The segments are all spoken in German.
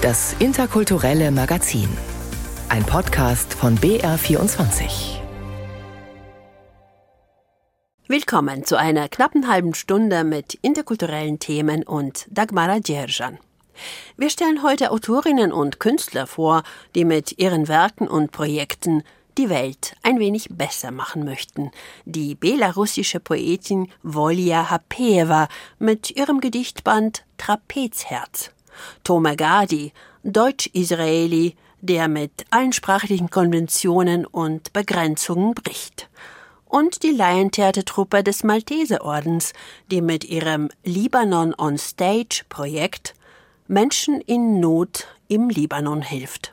Das interkulturelle Magazin. Ein Podcast von BR24. Willkommen zu einer knappen halben Stunde mit interkulturellen Themen und Dagmara Djerjan. Wir stellen heute Autorinnen und Künstler vor, die mit ihren Werken und Projekten die Welt ein wenig besser machen möchten. Die belarussische Poetin Volja Hapeeva mit ihrem Gedichtband Trapezherz. Toma Gadi, Deutsch-Israeli, der mit allen sprachlichen Konventionen und Begrenzungen bricht. Und die Laientheatertruppe des Malteserordens, die mit ihrem Libanon on Stage Projekt Menschen in Not im Libanon hilft.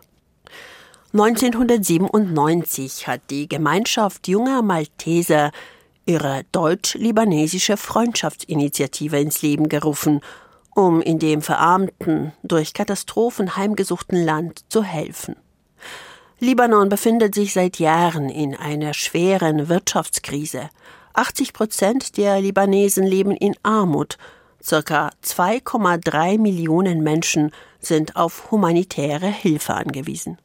1997 hat die Gemeinschaft junger Malteser ihre deutsch-libanesische Freundschaftsinitiative ins Leben gerufen, um in dem verarmten, durch Katastrophen heimgesuchten Land zu helfen. Libanon befindet sich seit Jahren in einer schweren Wirtschaftskrise. 80 Prozent der Libanesen leben in Armut. Circa 2,3 Millionen Menschen sind auf humanitäre Hilfe angewiesen.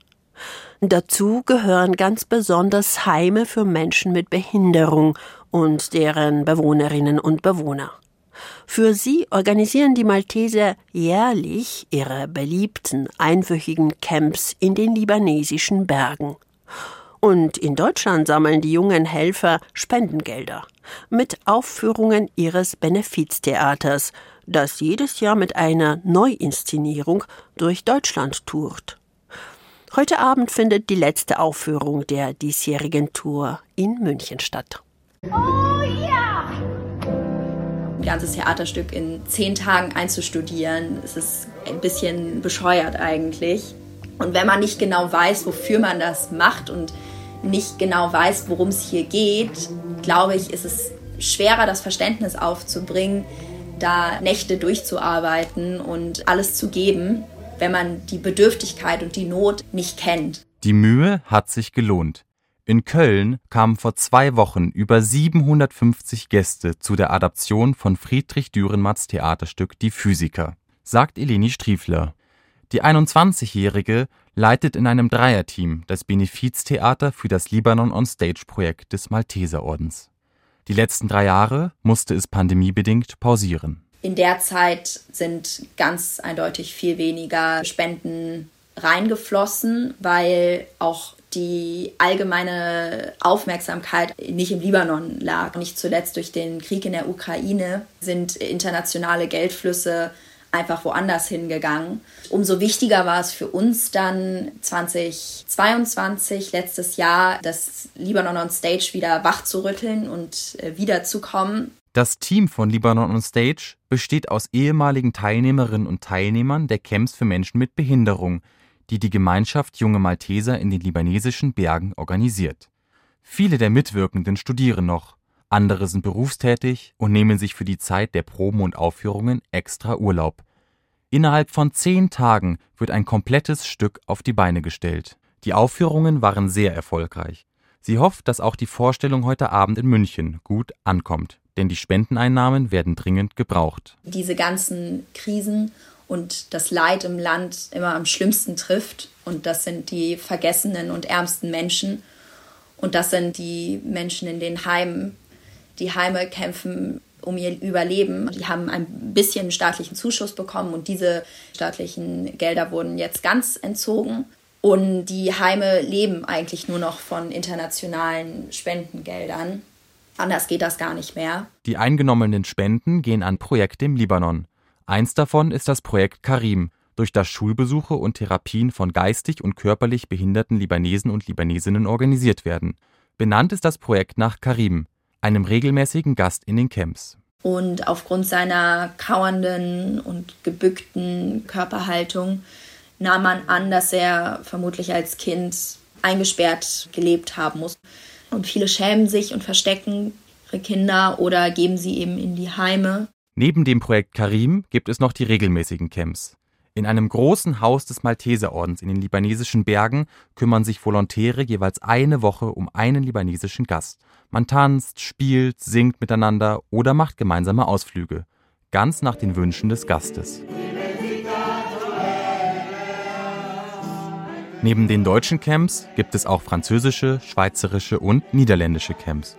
Dazu gehören ganz besonders Heime für Menschen mit Behinderung und deren Bewohnerinnen und Bewohner. Für sie organisieren die Malteser jährlich ihre beliebten einwöchigen Camps in den libanesischen Bergen. Und in Deutschland sammeln die jungen Helfer Spendengelder mit Aufführungen ihres Benefiztheaters, das jedes Jahr mit einer Neuinszenierung durch Deutschland tourt. Heute Abend findet die letzte Aufführung der diesjährigen Tour in München statt. Oh ja! Ein ganzes Theaterstück in zehn Tagen einzustudieren, es ist ein bisschen bescheuert eigentlich. Und wenn man nicht genau weiß, wofür man das macht und nicht genau weiß, worum es hier geht, glaube ich, ist es schwerer, das Verständnis aufzubringen, da Nächte durchzuarbeiten und alles zu geben, wenn man die Bedürftigkeit und die Not nicht kennt. Die Mühe hat sich gelohnt. In Köln kamen vor zwei Wochen über 750 Gäste zu der Adaption von Friedrich Dürrenmatts Theaterstück Die Physiker, sagt Eleni Striefler. Die 21-Jährige leitet in einem Dreierteam das Benefiztheater für das Libanon on Stage Projekt des Malteserordens. Die letzten drei Jahre musste es pandemiebedingt pausieren. In der Zeit sind ganz eindeutig viel weniger Spenden reingeflossen, weil auch die allgemeine Aufmerksamkeit nicht im Libanon lag. Nicht zuletzt durch den Krieg in der Ukraine sind internationale Geldflüsse einfach woanders hingegangen. Umso wichtiger war es für uns dann 2022, letztes Jahr, das Libanon on Stage wieder wachzurütteln und äh, wiederzukommen. Das Team von Libanon on Stage besteht aus ehemaligen Teilnehmerinnen und Teilnehmern der Camps für Menschen mit Behinderung, die die Gemeinschaft Junge Malteser in den libanesischen Bergen organisiert. Viele der Mitwirkenden studieren noch, andere sind berufstätig und nehmen sich für die Zeit der Proben und Aufführungen extra Urlaub. Innerhalb von zehn Tagen wird ein komplettes Stück auf die Beine gestellt. Die Aufführungen waren sehr erfolgreich. Sie hofft, dass auch die Vorstellung heute Abend in München gut ankommt, denn die Spendeneinnahmen werden dringend gebraucht. Diese ganzen Krisen und das Leid im Land immer am schlimmsten trifft. Und das sind die vergessenen und ärmsten Menschen. Und das sind die Menschen in den Heimen. Die Heime kämpfen um ihr Überleben. Die haben ein bisschen staatlichen Zuschuss bekommen und diese staatlichen Gelder wurden jetzt ganz entzogen. Und die Heime leben eigentlich nur noch von internationalen Spendengeldern. Anders geht das gar nicht mehr. Die eingenommenen Spenden gehen an Projekte im Libanon. Eins davon ist das Projekt Karim, durch das Schulbesuche und Therapien von geistig und körperlich behinderten Libanesen und Libanesinnen organisiert werden. Benannt ist das Projekt nach Karim, einem regelmäßigen Gast in den Camps. Und aufgrund seiner kauernden und gebückten Körperhaltung nahm man an, dass er vermutlich als Kind eingesperrt gelebt haben muss. Und viele schämen sich und verstecken ihre Kinder oder geben sie eben in die Heime. Neben dem Projekt Karim gibt es noch die regelmäßigen Camps. In einem großen Haus des Malteserordens in den libanesischen Bergen kümmern sich Volontäre jeweils eine Woche um einen libanesischen Gast. Man tanzt, spielt, singt miteinander oder macht gemeinsame Ausflüge, ganz nach den Wünschen des Gastes. Neben den deutschen Camps gibt es auch französische, schweizerische und niederländische Camps.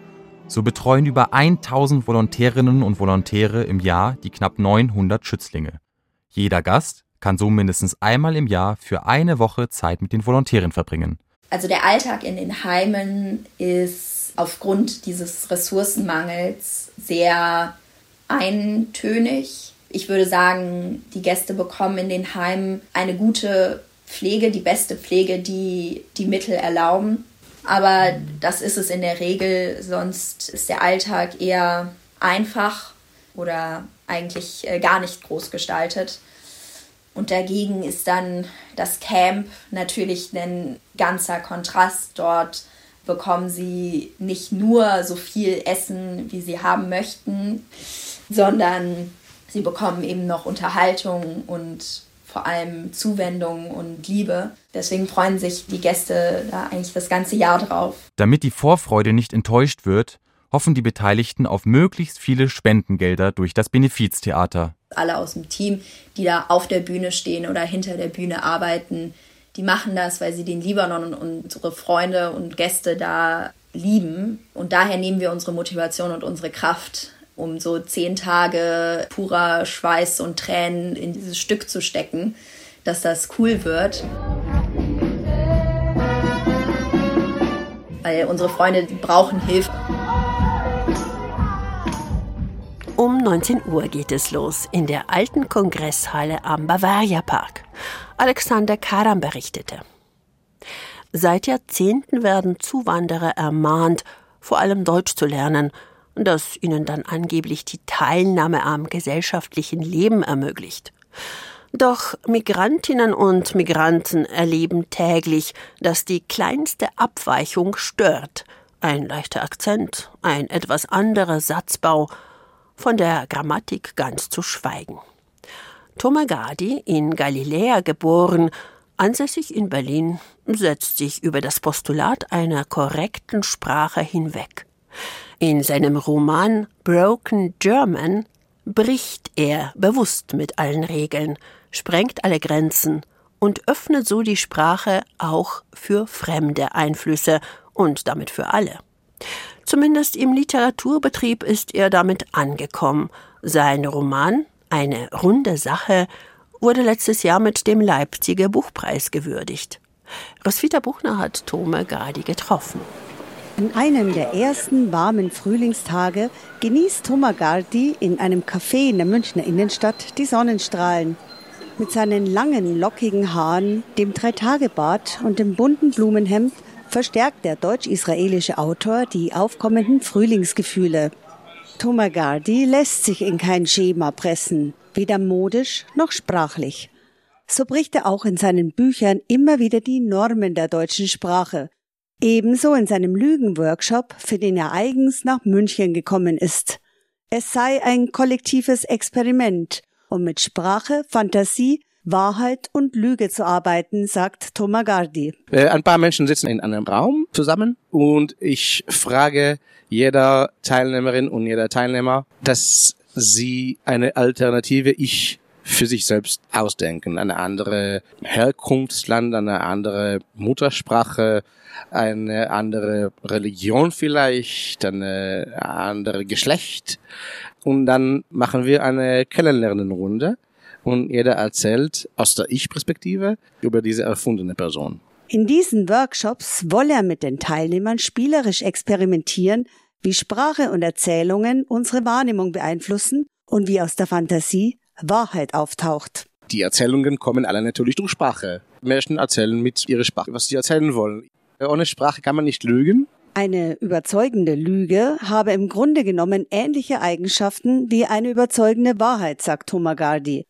So betreuen über 1000 Volontärinnen und Volontäre im Jahr die knapp 900 Schützlinge. Jeder Gast kann so mindestens einmal im Jahr für eine Woche Zeit mit den Volontären verbringen. Also der Alltag in den Heimen ist aufgrund dieses Ressourcenmangels sehr eintönig. Ich würde sagen, die Gäste bekommen in den Heimen eine gute Pflege, die beste Pflege, die die Mittel erlauben. Aber das ist es in der Regel, sonst ist der Alltag eher einfach oder eigentlich äh, gar nicht groß gestaltet. Und dagegen ist dann das Camp natürlich ein ganzer Kontrast. Dort bekommen sie nicht nur so viel Essen, wie sie haben möchten, sondern sie bekommen eben noch Unterhaltung und vor allem Zuwendung und Liebe. Deswegen freuen sich die Gäste da eigentlich das ganze Jahr drauf. Damit die Vorfreude nicht enttäuscht wird, hoffen die Beteiligten auf möglichst viele Spendengelder durch das Benefiztheater. Alle aus dem Team, die da auf der Bühne stehen oder hinter der Bühne arbeiten, die machen das, weil sie den Libanon und unsere Freunde und Gäste da lieben. Und daher nehmen wir unsere Motivation und unsere Kraft um so zehn Tage purer Schweiß und Tränen in dieses Stück zu stecken, dass das cool wird. Weil unsere Freunde brauchen Hilfe. Um 19 Uhr geht es los in der alten Kongresshalle am Bavaria Park. Alexander Karam berichtete. Seit Jahrzehnten werden Zuwanderer ermahnt, vor allem Deutsch zu lernen – das ihnen dann angeblich die Teilnahme am gesellschaftlichen Leben ermöglicht. Doch Migrantinnen und Migranten erleben täglich, dass die kleinste Abweichung stört. Ein leichter Akzent, ein etwas anderer Satzbau, von der Grammatik ganz zu schweigen. Tomagadi, in Galiläa geboren, ansässig in Berlin, setzt sich über das Postulat einer korrekten Sprache hinweg. In seinem Roman Broken German bricht er bewusst mit allen Regeln, sprengt alle Grenzen und öffnet so die Sprache auch für fremde Einflüsse und damit für alle. Zumindest im Literaturbetrieb ist er damit angekommen. Sein Roman Eine runde Sache wurde letztes Jahr mit dem Leipziger Buchpreis gewürdigt. Roswitha Buchner hat Tome Gadi getroffen. An einem der ersten warmen Frühlingstage genießt Thomas Gardi in einem Café in der Münchner Innenstadt die Sonnenstrahlen. Mit seinen langen, lockigen Haaren, dem Dreitagebart und dem bunten Blumenhemd verstärkt der deutsch-israelische Autor die aufkommenden Frühlingsgefühle. Thomas Gardi lässt sich in kein Schema pressen, weder modisch noch sprachlich. So bricht er auch in seinen Büchern immer wieder die Normen der deutschen Sprache, Ebenso in seinem Lügenworkshop, für den er eigens nach München gekommen ist. Es sei ein kollektives Experiment, um mit Sprache, Fantasie, Wahrheit und Lüge zu arbeiten, sagt Tomagardi. Äh, ein paar Menschen sitzen in einem Raum zusammen und ich frage jeder Teilnehmerin und jeder Teilnehmer, dass sie eine alternative Ich für sich selbst ausdenken. Eine andere Herkunftsland, eine andere Muttersprache, eine andere Religion vielleicht, eine andere Geschlecht. Und dann machen wir eine Kennenlernenrunde und jeder erzählt aus der Ich-Perspektive über diese erfundene Person. In diesen Workshops wolle er mit den Teilnehmern spielerisch experimentieren, wie Sprache und Erzählungen unsere Wahrnehmung beeinflussen und wie aus der Fantasie Wahrheit auftaucht. Die Erzählungen kommen alle natürlich durch Sprache. Menschen erzählen mit ihrer Sprache, was sie erzählen wollen. Ohne Sprache kann man nicht lügen. Eine überzeugende Lüge habe im Grunde genommen ähnliche Eigenschaften wie eine überzeugende Wahrheit, sagt Tomagardi.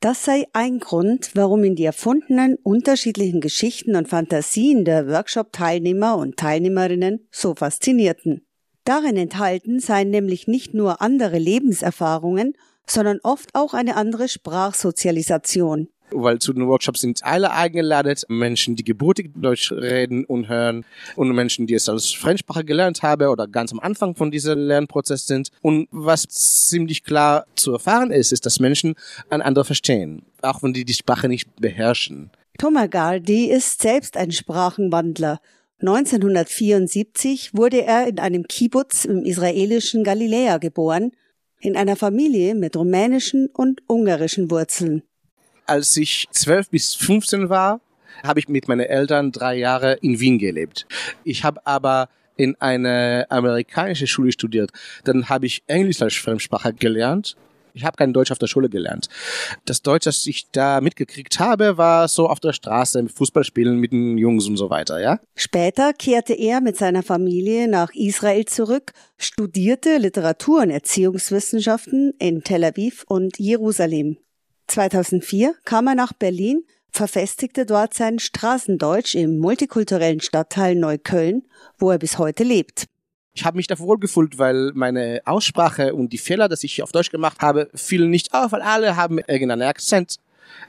Das sei ein Grund, warum ihn die erfundenen unterschiedlichen Geschichten und Fantasien der Workshop-Teilnehmer und Teilnehmerinnen so faszinierten. Darin enthalten seien nämlich nicht nur andere Lebenserfahrungen, sondern oft auch eine andere Sprachsozialisation. Weil zu den Workshops sind alle eingeladen, Menschen, die geburtig Deutsch reden und hören und Menschen, die es als Fremdsprache gelernt haben oder ganz am Anfang von diesem Lernprozess sind. Und was ziemlich klar zu erfahren ist, ist, dass Menschen ein anderes verstehen, auch wenn die die Sprache nicht beherrschen. Tomagardi ist selbst ein Sprachenwandler. 1974 wurde er in einem Kibbutz im israelischen Galiläa geboren, in einer Familie mit rumänischen und ungarischen Wurzeln. Als ich zwölf bis 15 war, habe ich mit meinen Eltern drei Jahre in Wien gelebt. Ich habe aber in eine amerikanische Schule studiert. Dann habe ich Englisch als Fremdsprache gelernt ich habe kein Deutsch auf der Schule gelernt. Das Deutsch, das ich da mitgekriegt habe, war so auf der Straße, im Fußballspielen mit den Jungs und so weiter, ja. Später kehrte er mit seiner Familie nach Israel zurück, studierte Literatur und Erziehungswissenschaften in Tel Aviv und Jerusalem. 2004 kam er nach Berlin, verfestigte dort sein Straßendeutsch im multikulturellen Stadtteil Neukölln, wo er bis heute lebt. Ich habe mich da wohlgefühlt, weil meine Aussprache und die Fehler, dass ich auf Deutsch gemacht habe, fielen nicht auf, weil alle haben irgendeinen Akzent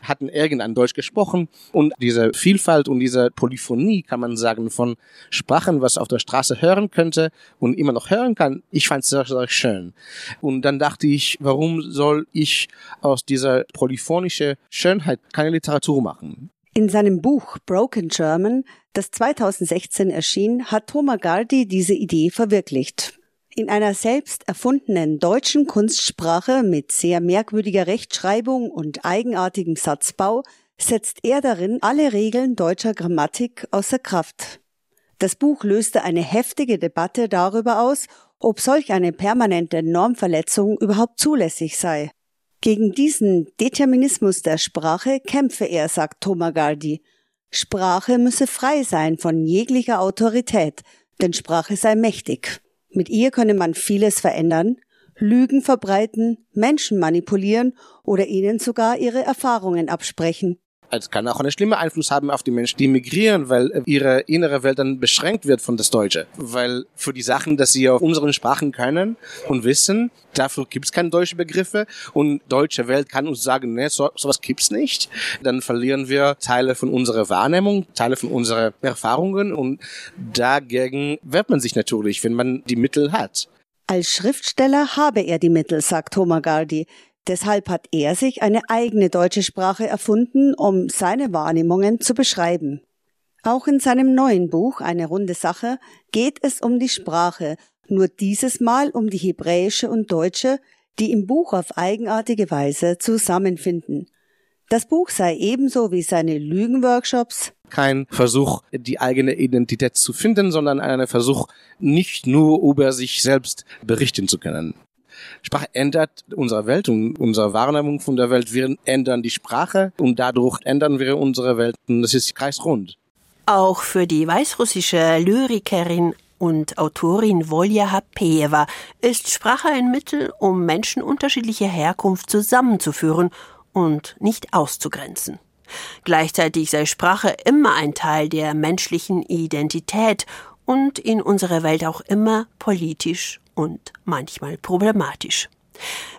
hatten irgendein Deutsch gesprochen und diese Vielfalt und diese Polyphonie, kann man sagen, von Sprachen, was auf der Straße hören könnte und immer noch hören kann, ich fand es sehr, sehr schön. Und dann dachte ich, warum soll ich aus dieser polyphonischen Schönheit keine Literatur machen? In seinem Buch Broken German, das 2016 erschien, hat Thomas Gardi diese Idee verwirklicht. In einer selbst erfundenen deutschen Kunstsprache mit sehr merkwürdiger Rechtschreibung und eigenartigem Satzbau setzt er darin alle Regeln deutscher Grammatik außer Kraft. Das Buch löste eine heftige Debatte darüber aus, ob solch eine permanente Normverletzung überhaupt zulässig sei. Gegen diesen Determinismus der Sprache kämpfe er, sagt Tomagardi. Sprache müsse frei sein von jeglicher Autorität, denn Sprache sei mächtig. Mit ihr könne man vieles verändern, Lügen verbreiten, Menschen manipulieren oder ihnen sogar ihre Erfahrungen absprechen. Es kann auch einen schlimmen Einfluss haben auf die Menschen, die migrieren, weil ihre innere Welt dann beschränkt wird von das Deutsche. Weil für die Sachen, dass sie auf unseren Sprachen können und wissen, dafür gibt es keine deutschen Begriffe und deutsche Welt kann uns sagen, ne, so, sowas gibt's nicht. Dann verlieren wir Teile von unserer Wahrnehmung, Teile von unseren Erfahrungen und dagegen wehrt man sich natürlich, wenn man die Mittel hat. Als Schriftsteller habe er die Mittel, sagt Thomas Gardi. Deshalb hat er sich eine eigene deutsche Sprache erfunden, um seine Wahrnehmungen zu beschreiben. Auch in seinem neuen Buch Eine runde Sache geht es um die Sprache, nur dieses Mal um die hebräische und deutsche, die im Buch auf eigenartige Weise zusammenfinden. Das Buch sei ebenso wie seine Lügenworkshops kein Versuch, die eigene Identität zu finden, sondern ein Versuch, nicht nur über sich selbst berichten zu können. Sprache ändert unsere Welt und unsere Wahrnehmung von der Welt. Wir ändern die Sprache und dadurch ändern wir unsere Welt. Und das ist kreisrund. Auch für die weißrussische Lyrikerin und Autorin Volja Hapeeva ist Sprache ein Mittel, um Menschen unterschiedlicher Herkunft zusammenzuführen und nicht auszugrenzen. Gleichzeitig sei Sprache immer ein Teil der menschlichen Identität und in unserer Welt auch immer politisch und manchmal problematisch.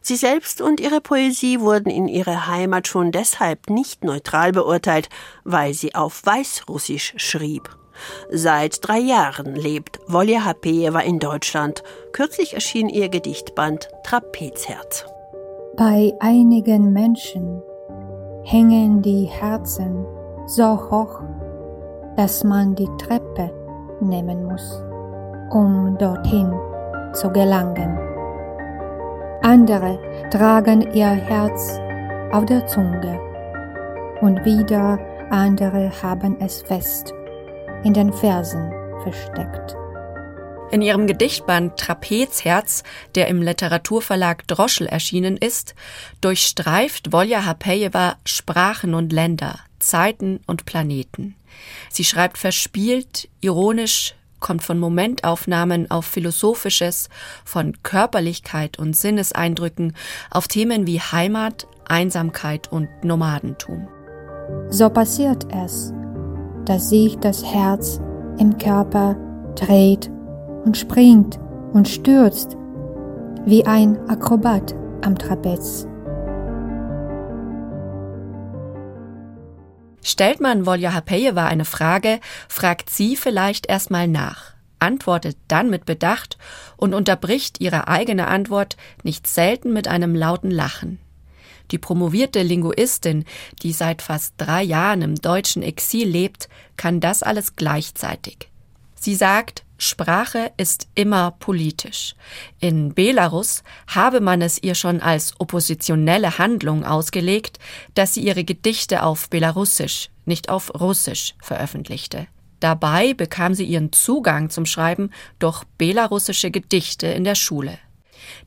Sie selbst und ihre Poesie wurden in ihrer Heimat schon deshalb nicht neutral beurteilt, weil sie auf Weißrussisch schrieb. Seit drei Jahren lebt Volja Hapejewa in Deutschland. Kürzlich erschien ihr Gedichtband Trapezherz. Bei einigen Menschen hängen die Herzen so hoch, dass man die Treppe nehmen muss, um dorthin zu gelangen. Andere tragen ihr Herz auf der Zunge und wieder andere haben es fest in den Fersen versteckt. In ihrem Gedichtband Trapezherz, der im Literaturverlag Droschel erschienen ist, durchstreift Volja Hapejewa Sprachen und Länder, Zeiten und Planeten. Sie schreibt verspielt, ironisch, kommt von Momentaufnahmen auf Philosophisches, von Körperlichkeit und Sinneseindrücken auf Themen wie Heimat, Einsamkeit und Nomadentum. So passiert es, dass sich das Herz im Körper dreht und springt und stürzt, wie ein Akrobat am Trapez. Stellt man Volja Hapejewa eine Frage, fragt sie vielleicht erstmal nach, antwortet dann mit Bedacht und unterbricht ihre eigene Antwort nicht selten mit einem lauten Lachen. Die promovierte Linguistin, die seit fast drei Jahren im deutschen Exil lebt, kann das alles gleichzeitig. Sie sagt, Sprache ist immer politisch. In Belarus habe man es ihr schon als oppositionelle Handlung ausgelegt, dass sie ihre Gedichte auf Belarussisch, nicht auf Russisch veröffentlichte. Dabei bekam sie ihren Zugang zum Schreiben durch belarussische Gedichte in der Schule.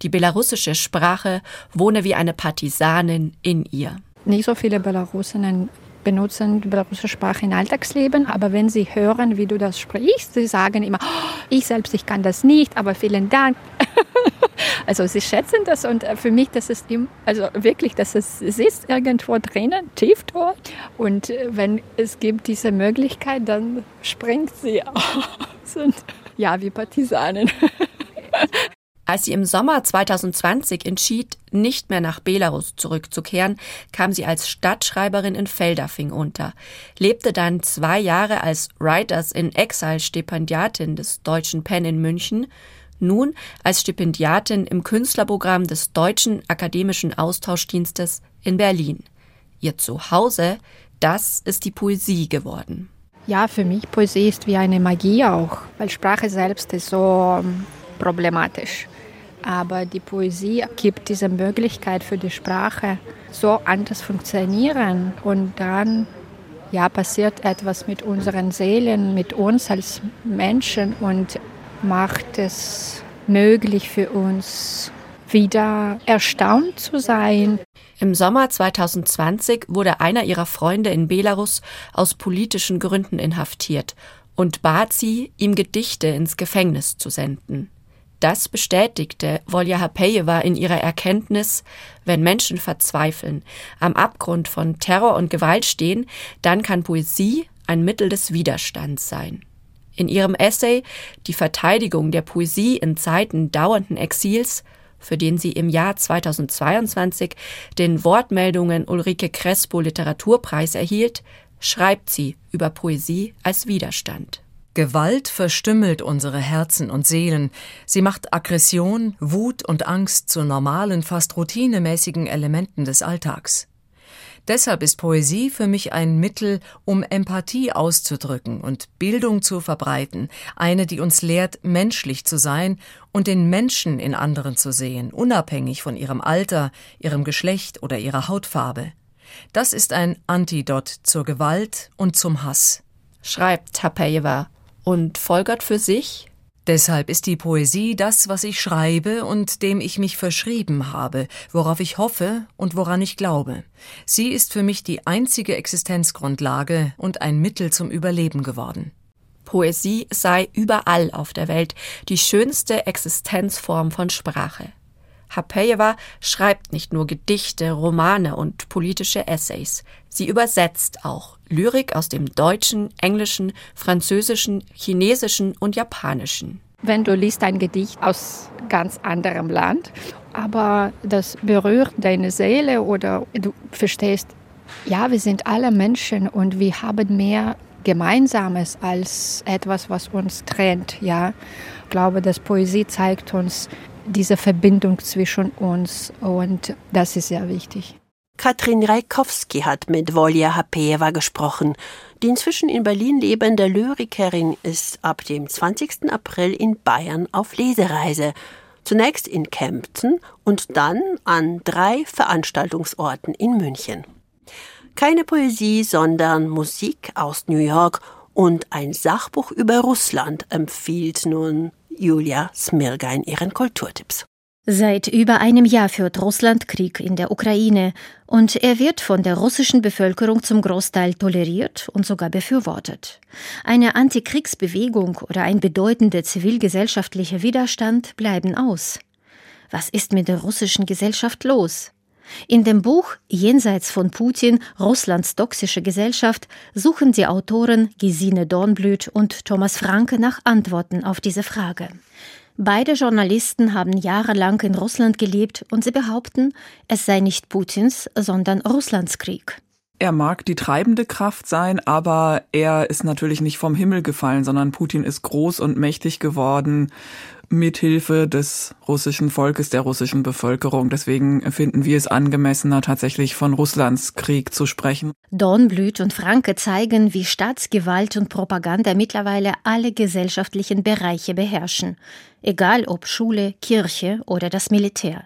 Die belarussische Sprache wohne wie eine Partisanin in ihr. Nicht so viele Belarusinnen benutzen belarussische Sprache im Alltagsleben, aber wenn sie hören, wie du das sprichst, sie sagen immer, oh, ich selbst, ich kann das nicht, aber vielen Dank. also sie schätzen das und äh, für mich, das ist also wirklich, dass es, ist irgendwo drinnen, tief dort und äh, wenn es gibt diese Möglichkeit, dann springt sie aus und ja, wie Partisanen. Als sie im Sommer 2020 entschied, nicht mehr nach Belarus zurückzukehren, kam sie als Stadtschreiberin in Feldafing unter, lebte dann zwei Jahre als Writers in Exile Stipendiatin des Deutschen Penn in München, nun als Stipendiatin im Künstlerprogramm des Deutschen Akademischen Austauschdienstes in Berlin. Ihr Zuhause, das ist die Poesie geworden. Ja, für mich Poesie ist wie eine Magie auch, weil Sprache selbst ist so ähm, problematisch. Aber die Poesie gibt diese Möglichkeit für die Sprache so anders funktionieren und dann ja passiert etwas mit unseren Seelen, mit uns als Menschen und macht es möglich für uns wieder erstaunt zu sein. Im Sommer 2020 wurde einer ihrer Freunde in Belarus aus politischen Gründen inhaftiert und bat sie, ihm Gedichte ins Gefängnis zu senden. Das bestätigte Volja Hapejewa in ihrer Erkenntnis, wenn Menschen verzweifeln, am Abgrund von Terror und Gewalt stehen, dann kann Poesie ein Mittel des Widerstands sein. In ihrem Essay Die Verteidigung der Poesie in Zeiten dauernden Exils, für den sie im Jahr 2022 den Wortmeldungen Ulrike Crespo Literaturpreis erhielt, schreibt sie über Poesie als Widerstand. Gewalt verstümmelt unsere Herzen und Seelen. Sie macht Aggression, Wut und Angst zu normalen, fast routinemäßigen Elementen des Alltags. Deshalb ist Poesie für mich ein Mittel, um Empathie auszudrücken und Bildung zu verbreiten, eine, die uns lehrt, menschlich zu sein und den Menschen in anderen zu sehen, unabhängig von ihrem Alter, ihrem Geschlecht oder ihrer Hautfarbe. Das ist ein Antidot zur Gewalt und zum Hass. Schreibt Tapejewa und folgert für sich Deshalb ist die Poesie das, was ich schreibe und dem ich mich verschrieben habe, worauf ich hoffe und woran ich glaube. Sie ist für mich die einzige Existenzgrundlage und ein Mittel zum Überleben geworden. Poesie sei überall auf der Welt die schönste Existenzform von Sprache. Hapejewa schreibt nicht nur Gedichte, Romane und politische Essays. Sie übersetzt auch Lyrik aus dem Deutschen, Englischen, Französischen, Chinesischen und Japanischen. Wenn du liest ein Gedicht aus ganz anderem Land, aber das berührt deine Seele oder du verstehst, ja, wir sind alle Menschen und wir haben mehr Gemeinsames als etwas, was uns trennt. Ja, ich glaube, dass Poesie zeigt uns diese Verbindung zwischen uns und das ist sehr wichtig. Katrin Reikowski hat mit Wolja Hapeeva gesprochen. Die inzwischen in Berlin lebende Lyrikerin ist ab dem 20. April in Bayern auf Lesereise. Zunächst in Kempten und dann an drei Veranstaltungsorten in München. Keine Poesie, sondern Musik aus New York und ein Sachbuch über Russland empfiehlt nun Julia Smirga in ihren Kulturtipps. Seit über einem Jahr führt Russland Krieg in der Ukraine und er wird von der russischen Bevölkerung zum Großteil toleriert und sogar befürwortet. Eine Antikriegsbewegung oder ein bedeutender zivilgesellschaftlicher Widerstand bleiben aus. Was ist mit der russischen Gesellschaft los? In dem Buch Jenseits von Putin, Russlands toxische Gesellschaft suchen die Autoren Gesine Dornblüt und Thomas Franke nach Antworten auf diese Frage. Beide Journalisten haben jahrelang in Russland gelebt und sie behaupten, es sei nicht Putins, sondern Russlands Krieg. Er mag die treibende Kraft sein, aber er ist natürlich nicht vom Himmel gefallen, sondern Putin ist groß und mächtig geworden mithilfe des russischen Volkes, der russischen Bevölkerung. Deswegen finden wir es angemessener, tatsächlich von Russlands Krieg zu sprechen. Dornblüt und Franke zeigen, wie Staatsgewalt und Propaganda mittlerweile alle gesellschaftlichen Bereiche beherrschen, egal ob Schule, Kirche oder das Militär.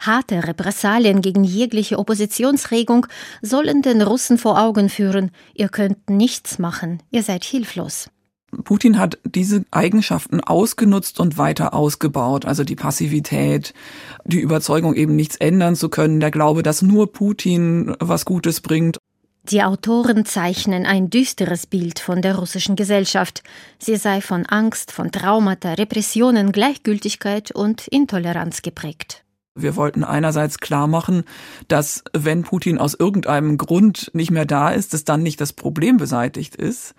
Harte Repressalien gegen jegliche Oppositionsregung sollen den Russen vor Augen führen, ihr könnt nichts machen, ihr seid hilflos. Putin hat diese Eigenschaften ausgenutzt und weiter ausgebaut, also die Passivität, die Überzeugung eben nichts ändern zu können, der Glaube, dass nur Putin was Gutes bringt. Die Autoren zeichnen ein düsteres Bild von der russischen Gesellschaft. Sie sei von Angst, von Traumata, Repressionen, Gleichgültigkeit und Intoleranz geprägt. Wir wollten einerseits klar machen, dass wenn Putin aus irgendeinem Grund nicht mehr da ist, dass dann nicht das Problem beseitigt ist.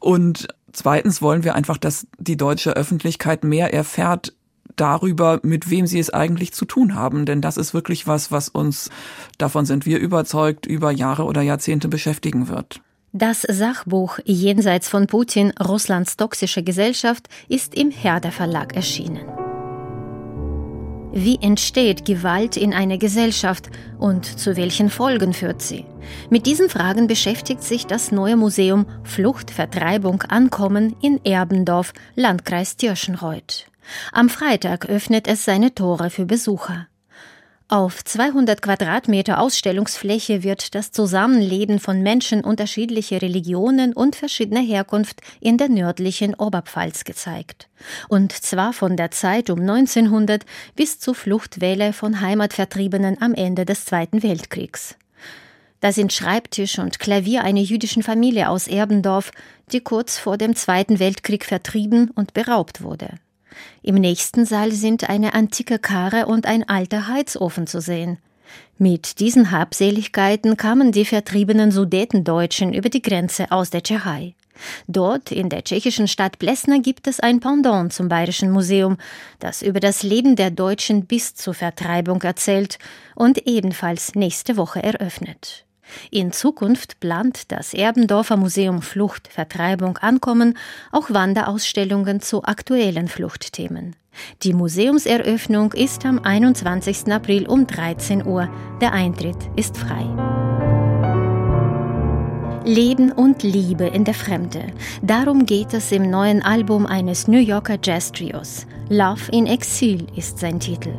Und zweitens wollen wir einfach, dass die deutsche Öffentlichkeit mehr erfährt darüber, mit wem sie es eigentlich zu tun haben. Denn das ist wirklich was, was uns, davon sind wir überzeugt, über Jahre oder Jahrzehnte beschäftigen wird. Das Sachbuch Jenseits von Putin, Russlands toxische Gesellschaft ist im Herder Verlag erschienen. Wie entsteht Gewalt in einer Gesellschaft und zu welchen Folgen führt sie? Mit diesen Fragen beschäftigt sich das neue Museum Flucht, Vertreibung, Ankommen in Erbendorf, Landkreis Tirschenreuth. Am Freitag öffnet es seine Tore für Besucher. Auf 200 Quadratmeter Ausstellungsfläche wird das Zusammenleben von Menschen unterschiedlicher Religionen und verschiedener Herkunft in der nördlichen Oberpfalz gezeigt. Und zwar von der Zeit um 1900 bis zur Fluchtwelle von Heimatvertriebenen am Ende des Zweiten Weltkriegs. Da sind Schreibtisch und Klavier einer jüdischen Familie aus Erbendorf, die kurz vor dem Zweiten Weltkrieg vertrieben und beraubt wurde. Im nächsten Saal sind eine antike Karre und ein alter Heizofen zu sehen. Mit diesen Habseligkeiten kamen die vertriebenen Sudetendeutschen über die Grenze aus der Tschechei. Dort in der tschechischen Stadt Plesna gibt es ein Pendant zum Bayerischen Museum, das über das Leben der Deutschen bis zur Vertreibung erzählt und ebenfalls nächste Woche eröffnet. In Zukunft plant das Erbendorfer Museum Flucht, Vertreibung, Ankommen auch Wanderausstellungen zu aktuellen Fluchtthemen. Die Museumseröffnung ist am 21. April um 13 Uhr. Der Eintritt ist frei. Leben und Liebe in der Fremde. Darum geht es im neuen Album eines New Yorker Jazz Trios. Love in Exil ist sein Titel.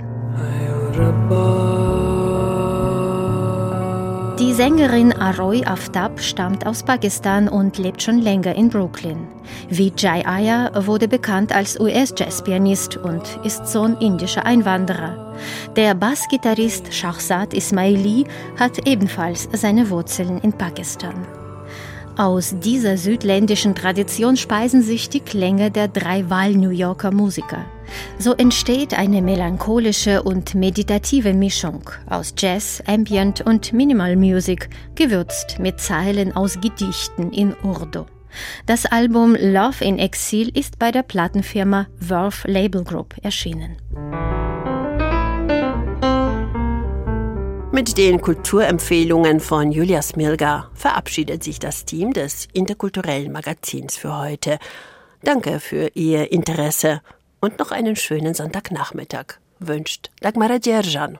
Die Sängerin Aroy Aftab stammt aus Pakistan und lebt schon länger in Brooklyn. Vijay Iyer wurde bekannt als US-Jazzpianist und ist Sohn indischer Einwanderer. Der Bassgitarrist Shahzad Ismaili hat ebenfalls seine Wurzeln in Pakistan. Aus dieser südländischen Tradition speisen sich die Klänge der drei Wahl-New Yorker Musiker. So entsteht eine melancholische und meditative Mischung aus Jazz, Ambient und Minimal Music, gewürzt mit Zeilen aus Gedichten in Urdu. Das Album Love in Exil ist bei der Plattenfirma Verve Label Group erschienen. Mit den Kulturempfehlungen von Julia Smilga verabschiedet sich das Team des interkulturellen Magazins für heute. Danke für Ihr Interesse und noch einen schönen Sonntagnachmittag. Wünscht Dagmara Djerjan.